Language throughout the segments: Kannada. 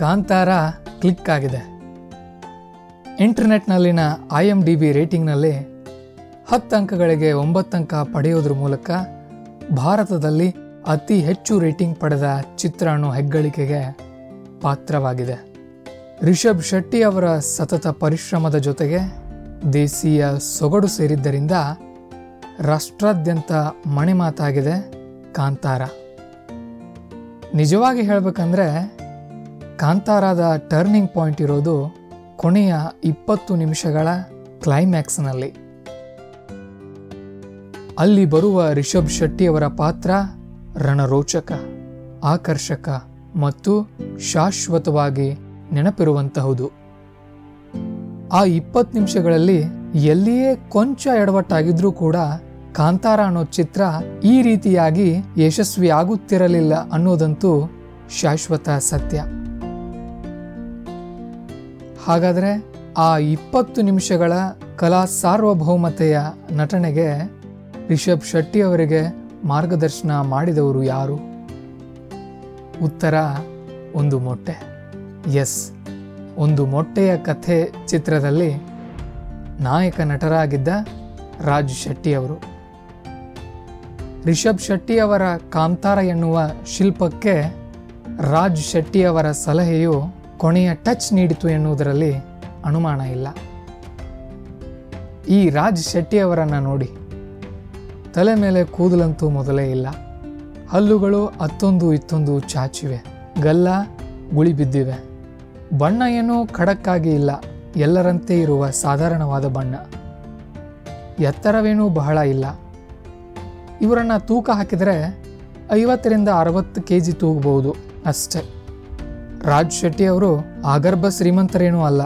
ಕಾಂತಾರ ಕ್ಲಿಕ್ ಆಗಿದೆ. ಇಂಟರ್ನೆಟ್ನಲ್ಲಿನ ಐ ಎಂ ಡಿ ಬಿ ರೇಟಿಂಗ್ನಲ್ಲಿ ಹತ್ತು ಅಂಕಗಳಿಗೆ ಒಂಬತ್ತು ಅಂಕ ಪಡೆಯೋದ್ರ ಮೂಲಕ ಭಾರತದಲ್ಲಿ ಅತಿ ಹೆಚ್ಚು ರೇಟಿಂಗ್ ಪಡೆದ ಚಿತ್ರ ಅನ್ನೋ ಹೆಗ್ಗಳಿಕೆಗೆ ಪಾತ್ರವಾಗಿದೆ. ರಿಷಬ್ ಶೆಟ್ಟಿ ಅವರ ಸತತ ಪರಿಶ್ರಮದ ಜೊತೆಗೆ ದೇಶೀಯ ಸೊಗಡು ಸೇರಿದ್ದರಿಂದ ರಾಷ್ಟ್ರಾದ್ಯಂತ ಮಣಿಮಾತಾಗಿದೆ ಕಾಂತಾರ. ನಿಜವಾಗಿ ಹೇಳಬೇಕಂದ್ರೆ ಕಾಂತಾರದ ಟರ್ನಿಂಗ್ ಪಾಯಿಂಟ್ ಇರೋದು ಕೊನೆಯ ಇಪ್ಪತ್ತು ನಿಮಿಷಗಳ ಕ್ಲೈಮ್ಯಾಕ್ಸ್ನಲ್ಲಿ ಅಲ್ಲಿ ಬರುವ ರಿಷಬ್ ಶೆಟ್ಟಿಯವರ ಪಾತ್ರ ರಣರೋಚಕ, ಆಕರ್ಷಕ ಮತ್ತು ಶಾಶ್ವತವಾಗಿ ನೆನಪಿರುವಂತಹುದು. ಆ ಇಪ್ಪತ್ತು ನಿಮಿಷಗಳಲ್ಲಿ ಎಲ್ಲಿಯೇ ಕೊಂಚ ಎಡವಟ್ಟಾಗಿದ್ರೂ ಕೂಡ ಕಾಂತಾರ ಅನ್ನೋ ಚಿತ್ರ ಈ ರೀತಿಯಾಗಿ ಯಶಸ್ವಿ ಆಗುತ್ತಿರಲಿಲ್ಲ ಅನ್ನೋದಂತೂ ಶಾಶ್ವತ ಸತ್ಯ. ಹಾಗಾದರೆ ಆ ಇಪ್ಪತ್ತು ನಿಮಿಷಗಳ ಕಲಾ ಸಾರ್ವಭೌಮತೆಯ ನಟನೆಗೆ ರಿಷಬ್ ಶೆಟ್ಟಿ ಅವರಿಗೆ ಮಾರ್ಗದರ್ಶನ ಮಾಡಿದವರು ಯಾರು? ಉತ್ತರ, ಒಂದು ಮೊಟ್ಟೆ. ಎಸ್, ಒಂದು ಮೊಟ್ಟೆಯ ಕಥೆ ಚಿತ್ರದಲ್ಲಿ ನಾಯಕ ನಟರಾಗಿದ್ದ ರಾಜ್ ಶೆಟ್ಟಿ ಅವರು. ರಿಷಬ್ ಶೆಟ್ಟಿ ಅವರ ಕಾಂತಾರ ಎನ್ನುವ ಶಿಲ್ಪಕ್ಕೆ ರಾಜ್ ಶೆಟ್ಟಿ ಅವರ ಸಲಹೆಯು ಕೊನೆಯ ಟಚ್ ನೀಡಿತು ಎನ್ನುವುದರಲ್ಲಿ ಅನುಮಾನ ಇಲ್ಲ. ಈ ರಾಜ್ ಶೆಟ್ಟಿಯವರನ್ನು ನೋಡಿ ತಲೆ ಮೇಲೆ ಕೂದಲಂತೂ ಮೊದಲೇ ಇಲ್ಲ. ಹಲ್ಲುಗಳು ಅತ್ತೊಂದು ಇತ್ತೊಂದು ಚಾಚಿವೆ. ಗಲ್ಲ ಗುಳಿ ಬಿದ್ದಿವೆ. ಬಣ್ಣ ಏನೂ ಖಡಕ್ಕಾಗಿ ಇಲ್ಲ. ಎಲ್ಲರಂತೆ ಇರುವ ಸಾಧಾರಣವಾದ ಬಣ್ಣ. ಎತ್ತರವೇನೂ ಬಹಳ ಇಲ್ಲ. ಇವರನ್ನು ತೂಕ ಹಾಕಿದರೆ ಐವತ್ತರಿಂದ ಅರವತ್ತು ಕೆ ಜಿ ತೂಗಬಹುದು ಅಷ್ಟೇ. ರಾಜ್ ಶೆಟ್ಟಿ ಅವರು ಆಗರ್ಭ ಶ್ರೀಮಂತರೇನೂ ಅಲ್ಲ.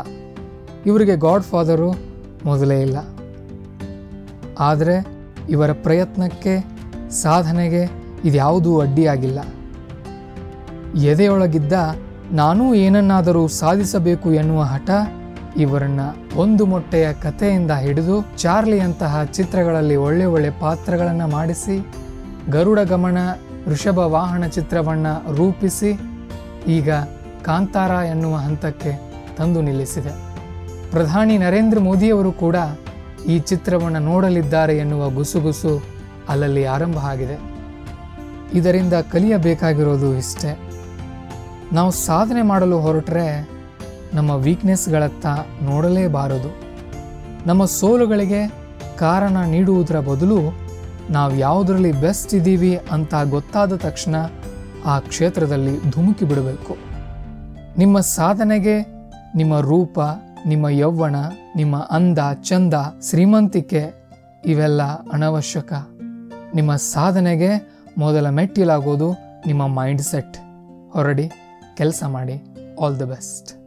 ಇವರಿಗೆ ಗಾಡ್ ಫಾದರು ಮೊದಲೇ ಇಲ್ಲ. ಆದರೆ ಇವರ ಪ್ರಯತ್ನಕ್ಕೆ, ಸಾಧನೆಗೆ ಇದ್ಯಾವುದೂ ಅಡ್ಡಿಯಾಗಿಲ್ಲ. ಎದೆಯೊಳಗಿದ್ದ ನಾನೂ ಏನನ್ನಾದರೂ ಸಾಧಿಸಬೇಕು ಎನ್ನುವ ಹಠ ಇವರನ್ನ ಒಂದು ಮೊಟ್ಟೆಯ ಕಥೆಯಿಂದ ಹಿಡಿದು ಚಾರ್ಲಿಯಂತಹ ಚಿತ್ರಗಳಲ್ಲಿ ಒಳ್ಳೆ ಒಳ್ಳೆ ಪಾತ್ರಗಳನ್ನು ಮಾಡಿಸಿ, ಗರುಡ ಗಮನ ಋಷಭ ವಾಹನ ಚಿತ್ರವನ್ನು ರೂಪಿಸಿ, ಈಗ ಕಾಂತಾರ ಎನ್ನುವ ಹಂತಕ್ಕೆ ತಂದು ನಿಲ್ಲಿಸಿದೆ. ಪ್ರಧಾನಿ ನರೇಂದ್ರ ಮೋದಿಯವರು ಕೂಡ ಈ ಚಿತ್ರವನ್ನು ನೋಡಲಿದ್ದಾರೆ ಎನ್ನುವ ಗುಸುಗುಸು ಅಲ್ಲಲ್ಲಿ ಆರಂಭ ಆಗಿದೆ. ಇದರಿಂದ ಕಲಿಯಬೇಕಾಗಿರೋದು ಇಷ್ಟೇ. ನಾವು ಸಾಧನೆ ಮಾಡಲು ಹೊರಟರೆ ನಮ್ಮ ವೀಕ್ನೆಸ್ಗಳತ್ತ ನೋಡಲೇಬಾರದು. ನಮ್ಮ ಸೋಲುಗಳಿಗೆ ಕಾರಣ ನೀಡುವುದರ ಬದಲು ನಾವು ಯಾವುದರಲ್ಲಿ ಬೆಸ್ಟ್ ಇದ್ದೀವಿ ಅಂತ ಗೊತ್ತಾದ ತಕ್ಷಣ ಆ ಕ್ಷೇತ್ರದಲ್ಲಿ ಧುಮುಕಿ ಬಿಡಬೇಕು. ನಿಮ್ಮ ಸಾಧನೆಗೆ, ನಿಮ್ಮ ರೂಪ, ನಿಮ್ಮ ಯೌವನ, ನಿಮ್ಮ ಅಂದ, ಚಂದ, ಶ್ರೀಮಂತಿಕೆ, ಇವೆಲ್ಲ ಅನವಶ್ಯಕ. ನಿಮ್ಮ ಸಾಧನೆಗೆ ಮೊದಲ ಮೆಟ್ಟಿಲಾಗೋದು ನಿಮ್ಮ ಮೈಂಡ್ ಸೆಟ್ ಹೊರಡಿ, ಕೆಲಸ ಮಾಡಿ. All the best.